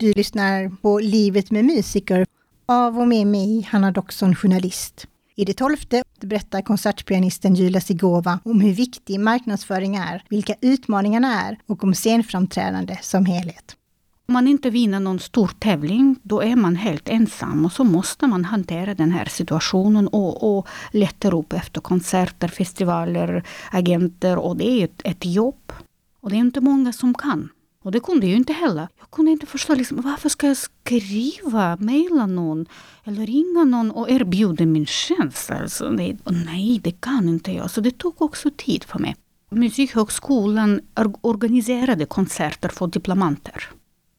Du lyssnar på Livet med musiker av och med mig, Hanna Doxon, journalist. I det tolfte berättar konsertpianisten Julia Sigova om hur viktig marknadsföring är, vilka utmaningarna är och om scenframträdande som helhet. Om man inte vinner någon stor tävling, då är man helt ensam och så måste man hantera den här situationen och, och leta upp efter konserter, festivaler, agenter och det är ett, ett jobb. Och det är inte många som kan. Och det kunde jag inte heller. Jag kunde inte förstå liksom, varför ska jag skriva, mejla någon eller ringa någon och erbjuda min tjänst. Alltså, nej, nej, det kan inte jag. Så det tog också tid för mig. Musikhögskolan organiserade konserter för diplomanter.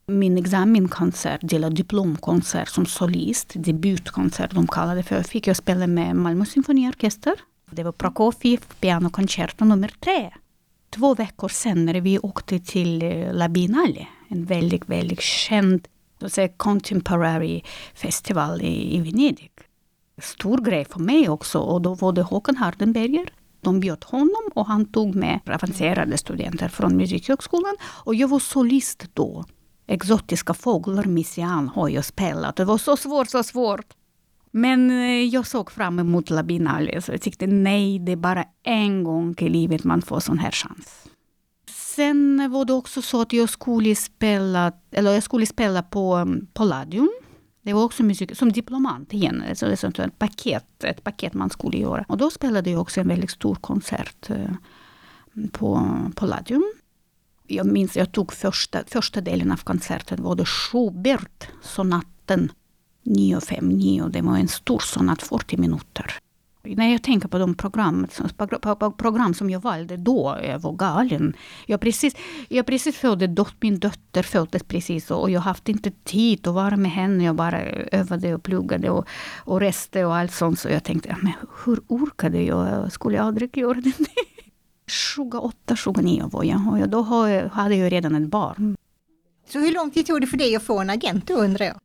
Min examenkonsert, eller diplomkonsert som solist, debutkonsert de kallade det för, fick jag spela med Malmö symfoniorkester. Det var Prokofiev Pianokonsert nummer tre. Två veckor senare vi åkte till eh, La Biennale, en väldigt, väldigt känd contemporary festival i, i Venedig. Stor grej för mig också och då var det Håkan Hardenberger. De bjöd honom och han tog med avancerade studenter från Musikhögskolan och jag var solist då. Exotiska fåglar, Missian, har jag spelat. Det var så svårt, så svårt. Men eh, jag såg fram emot La Biennale, så jag tyckte nej, det är bara en gång i livet man får sån här chans. Sen var det också så att jag skulle spela, eller jag skulle spela på mm, Palladium. Det var också musik, som diplomat igen, alltså ett paket, ett paket man skulle göra. Och då spelade jag också en väldigt stor konsert eh, på Palladium. Jag minns, jag tog första, första delen av konserten, var det Schubert, sonatten 959. Det var en stor sonat, 40 minuter. När jag tänker på de program, program som jag valde då, eh, jag var galen. Jag precis, jag precis födde dot, min dotter föddes precis och jag haft inte tid att vara med henne. Jag bara eh, övade och pluggade och, och reste och allt sånt. Så jag tänkte, men hur orkade jag? Skulle Jag aldrig göra det. 28, 29 var jag och då hade jag redan ett barn. Så hur lång tid tog det för dig att få en agent då undrar jag?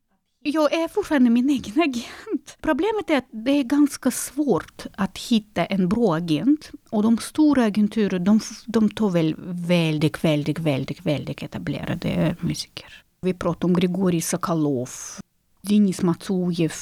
Jag är fortfarande min egen agent. Problemet är att det är ganska svårt att hitta en bra agent. Och de stora agenturerna, de, de tar väl väldigt, väldigt, väldigt, väldigt etablerade musiker. Vi pratar om Grigorij Sokolov, Denis Matsujev,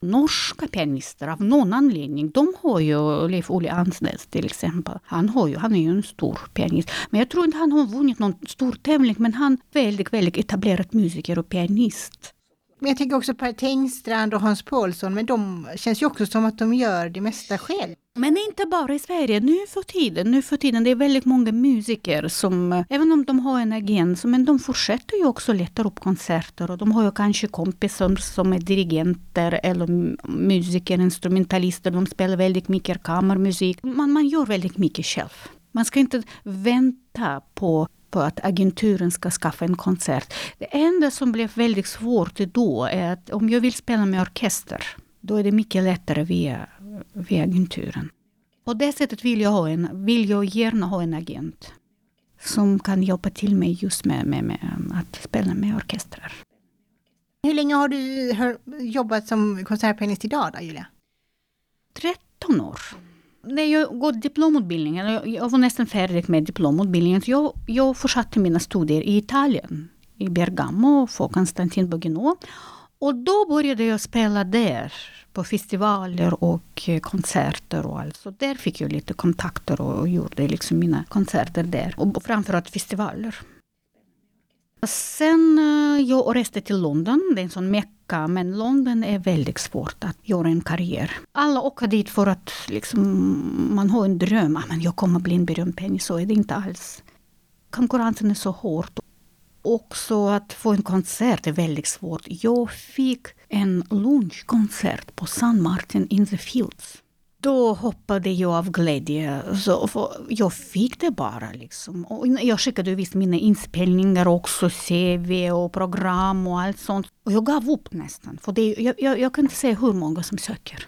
norska pianister av någon anledning. De har ju Leif Olle Ansnes till exempel. Han, har ju, han är ju en stor pianist. Men jag tror inte han har vunnit någon stor tävling. Men han är väldigt, väldigt etablerad musiker och pianist. Men jag tänker också Per Tengstrand och Hans Paulsson, men de känns ju också som att de gör det mesta själv. Men inte bara i Sverige, nu för tiden. Nu för tiden det är väldigt många musiker som, eh, även om de har en agent, men de fortsätter ju också leta upp konserter och de har ju kanske kompisar som är dirigenter eller musiker, instrumentalister. De spelar väldigt mycket kammarmusik. Man, man gör väldigt mycket själv. Man ska inte vänta på på att agenturen ska skaffa en konsert. Det enda som blev väldigt svårt då är att om jag vill spela med orkester, då är det mycket lättare via, via agenturen. På det sättet vill jag, ha en, vill jag gärna ha en agent som kan hjälpa till mig just med, med, med att spela med orkestrar. Hur länge har du jobbat som konsertpianist idag då, Julia? 13 år när jag går diplomutbildningen, jag var nästan färdig med diplomutbildningen, så jag, jag fortsatte mina studier i Italien, i Bergamo, för Konstantin Bogino. Och då började jag spela där, på festivaler och eh, konserter och allt. Så där fick jag lite kontakter och gjorde liksom mina konserter där. Och framförallt festivaler. Sen eh, jag reste till London, det är en sån mecka, men London är väldigt svårt att göra en karriär. Alla åker dit för att liksom, man har en dröm, ah, men jag kommer bli en berömd penny, så är det inte alls. Konkurrensen är så hård. Också att få en konsert är väldigt svårt. Jag fick en lunchkonsert på San Martin in the Fields. Då hoppade jag av glädje. Så jag fick det bara. Liksom. Och jag skickade visst mina inspelningar också, CV och program och allt sånt. Och jag gav upp nästan. För det, jag, jag, jag kan inte säga hur många som söker.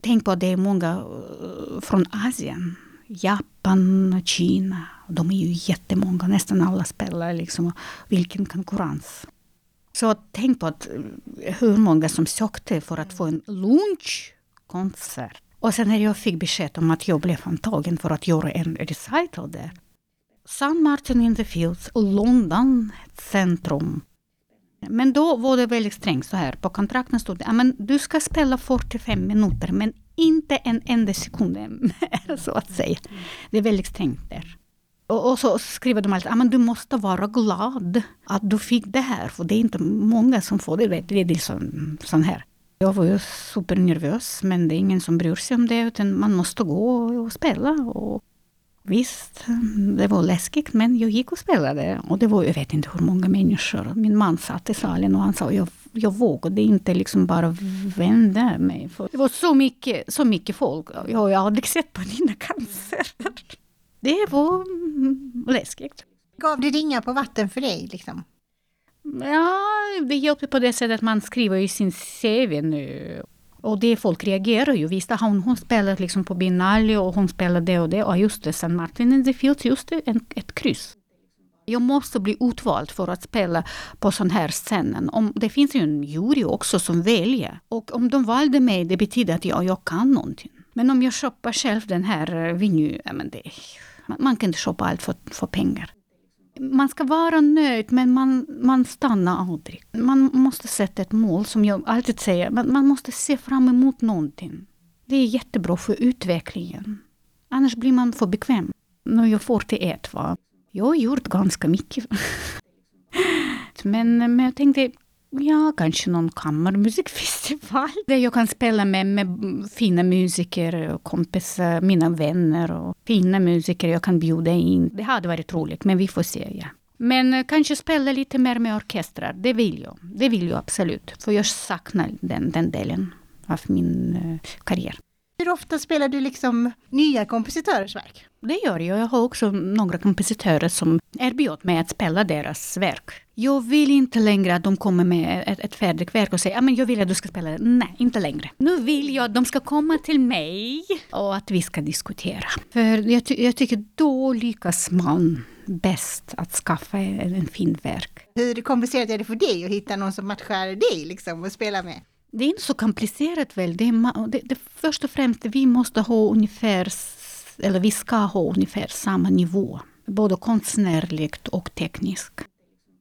Tänk på att det är många eh, från Asien. Japan, Kina. De är ju jättemånga. Nästan alla spelar. Liksom. Vilken konkurrens. Så tänk på att eh, hur många som sökte för att få en lunchkonsert. Och sen när jag fick besked om att jag blev antagen för att göra en recital där. San Martin in the Fields, London centrum. Men då var det väldigt strängt så här. På kontrakten stod det att du ska spela 45 minuter men inte en enda sekund mer så att säga. Det är väldigt strängt där. Och, och så skriver de alltid att du måste vara glad att du fick det här. För det är inte många som får det. Det är liksom sån här. Jag var ju supernervös men det är ingen som bryr sig om det utan man måste gå och spela. Och visst, det var läskigt men jag gick och spelade. Och det var, jag vet inte hur många människor. Min man satt i salen och han sa jag, jag vågade inte liksom bara vända mig. För det var så mycket, så mycket folk. Jag har aldrig sett på dina konserter. Det var läskigt. Gav det ringar på vatten för dig? Liksom? Ja, det hjälper på det sättet att man skriver i sin CV nu. Och det folk reagerar ju. Visst, hon, hon spelar liksom på Biennale och hon spelar det och det. Och just det, San Martin det finns just det, en, ett kryss. Jag måste bli utvald för att spela på sån här scenen. Om, det finns ju en jury också som väljer. Och om de valde mig, det betyder att jag, jag kan någonting. Men om jag köper själv den här eh, vinyl... ja, men det, man, man kan inte köpa allt för, för pengar man ska vara nöjd men man, man stannar aldrig. Man måste sätta ett mål som jag alltid säger, man, man måste se fram emot någonting. Det är jättebra för utvecklingen. Annars blir man för bekväm. Nu är jag får till ett va. Jag har gjort ganska mycket. men, men jag tänkte, Ja, kanske någon kammarmusikfestival där jag kan spela med, med fina musiker och kompisar, mina vänner och fina musiker jag kan bjuda in. Det hade varit roligt, men vi får se. Ja. Men eh, kanske spela lite mer med orkestrar, det vill jag. Det vill jag absolut, för jag saknar den, den delen av min eh, karriär. Hur ofta spelar du liksom nya kompositörers verk? Det gör jag. Jag har också några kompositörer som erbjöd mig att spela deras verk. Jag vill inte längre att de kommer med ett, ett färdigt verk och säger att jag vill att du ska spela det. Nej, inte längre. Nu vill jag att de ska komma till mig och att vi ska diskutera. För jag, ty jag tycker då lyckas man bäst att skaffa en, en fin verk. Hur komplicerat är det för dig att hitta någon som matchar dig liksom och spela med? Det är inte så komplicerat väl. Det är, det, det, först och främst, vi måste ha ungefär, eller vi ska ha ungefär samma nivå. Både konstnärligt och tekniskt.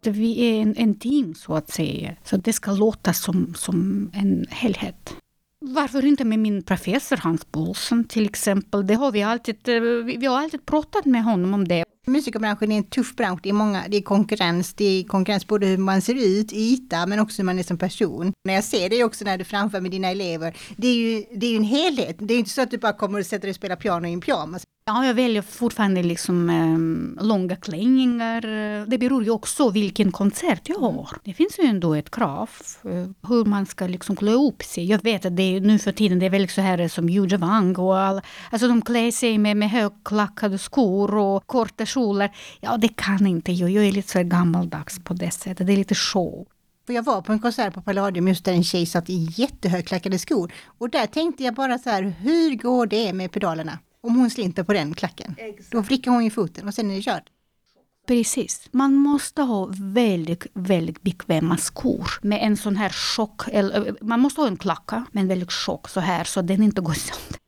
Vi är en, en team så att säga. Så det ska låta som, som en helhet. Varför inte med min professor Hans Bolsen till exempel? Det har vi alltid, eh, vi har alltid pratat med honom om det. Musikerbranschen är en tuff bransch, det är, många, det är konkurrens, det är konkurrens både hur man ser ut, yta, men också hur man är som person. När jag ser det också när du framför med dina elever, det är ju, det är ju en helhet. Det är inte så att du bara kommer och sätter dig och spelar piano i en pyjamas. Ja, jag väljer fortfarande liksom eh, långa klänningar. Det beror ju också vilken konsert jag har. Det finns ju ändå ett krav eh, hur man ska liksom klä upp sig. Jag vet att det är, nu för tiden det är väldigt så här som Yuja Wang och all, alltså de klär sig med, med högklackade skor och korta kjolar. Ja, det kan inte jag. Jag är lite så gammaldags på det sättet. Det är lite show. För jag var på en konsert på Palladium just där en tjej satt i jättehögklackade skor. Och där tänkte jag bara så här, hur går det med pedalerna? Om hon slinter på den klacken. Exakt. Då vrickar hon ju foten och sen är det kört. Precis. Man måste ha väldigt, väldigt bekväma skor med en sån här tjock, man måste ha en klacka, men väldigt tjock så här så den inte går sönder.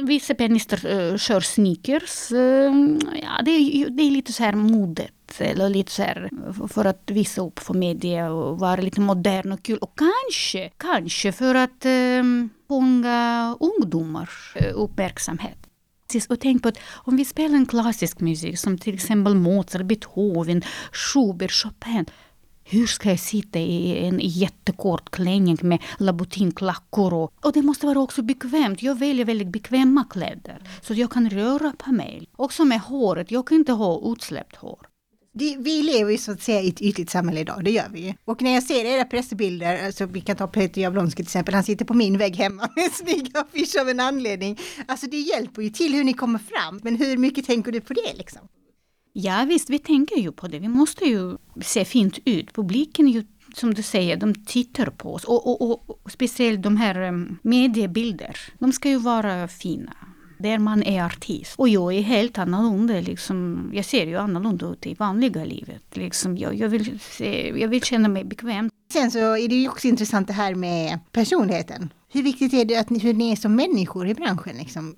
Vissa pianister uh, kör sneakers. Uh, ja, det, är, det är lite så här modet. Eller lite så här för att visa upp för media och vara lite modern och kul. Och kanske, kanske för att uh, fånga ungdomar uppmärksamhet. Och tänk på att om vi spelar en klassisk musik som till exempel Mozart, Beethoven, Schubert, Chopin. Hur ska jag sitta i en jättekort klänning med labutinklackor? Och, och det måste vara också bekvämt. Jag väljer väldigt bekväma kläder. Så att jag kan röra på mig. Också med håret. Jag kan inte ha utsläppt hår. Det, vi lever ju så att säga i ett ytligt samhälle idag, det gör vi ju. Och när jag ser era pressbilder, alltså vi kan ta Peter Jablonski till exempel, han sitter på min vägg hemma med en snygg affisch av en anledning. Alltså det hjälper ju till hur ni kommer fram, men hur mycket tänker du på det liksom? Ja visst, vi tänker ju på det. Vi måste ju se fint ut. Publiken ju som du säger, de tittar på oss. Och, och, och, och speciellt de här mediebilderna, mediebilder, de ska ju vara fina där man är artist. Och jag är helt annorlunda. Liksom, jag ser ju annorlunda ut i vanliga livet. Liksom, jag, jag, vill se, jag vill känna mig bekväm. Sen så är det ju också intressant det här med personligheten. Hur viktigt är det att ni, hur ni är som människor i branschen? Liksom?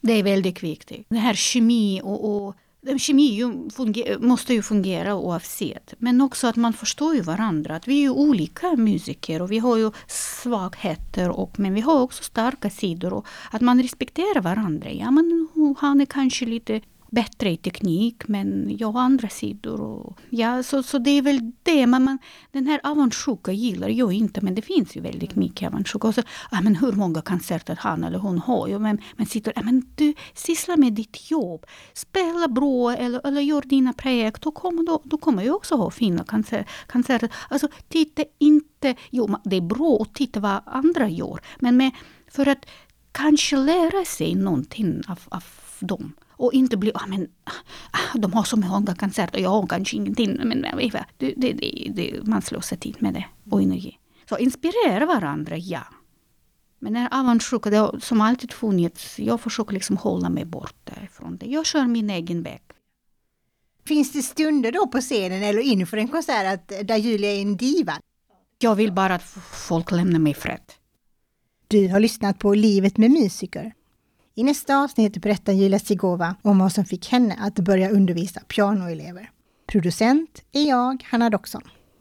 Det är väldigt viktigt. Det här kemi och, och Ehm, kemi ju funger, måste ju fungera oavsett. Men också att man förstår ju varandra. Att vi är ju olika musiker och vi har ju svagheter. Och, men vi har också starka sidor. Och att man respekterar varandra. Ja, men han är kanske lite bättre i teknik men jag har andra sidor. Och, ja, så, så det är väl det. Men man, den här avundsjuka gillar jag inte men det finns ju väldigt mycket avundsjuka. Och så, ah, men hur många konserter han eller hon har. Ja, men, men, sitter, ah, men du sysslar med ditt jobb. Spela bra eller, eller gör dina projekt. Då kommer, då, då kommer jag också ha fina konserter. Alltså titta inte... Jo, det är bra att titta vad andra gör. Men med, för att kanske lära sig någonting av, av dem. Och inte bli, ah, men, ah, de har så många konserter, jag har kanske ingenting. Men, det, det, det, det, man slösar tid med det och energi. Så inspirera varandra, ja. Men den avundsjuka, det som alltid funnits, jag försöker liksom hålla mig borta ifrån det. Jag kör min egen väg. Finns det stunder då på scenen eller inför en konsert att, där Julia är en diva? Jag vill bara att folk lämnar mig fred. Du har lyssnat på Livet med musiker. I nästa avsnitt berättar Julia Sigova om vad som fick henne att börja undervisa pianoelever. Producent är jag, Hanna Doxon.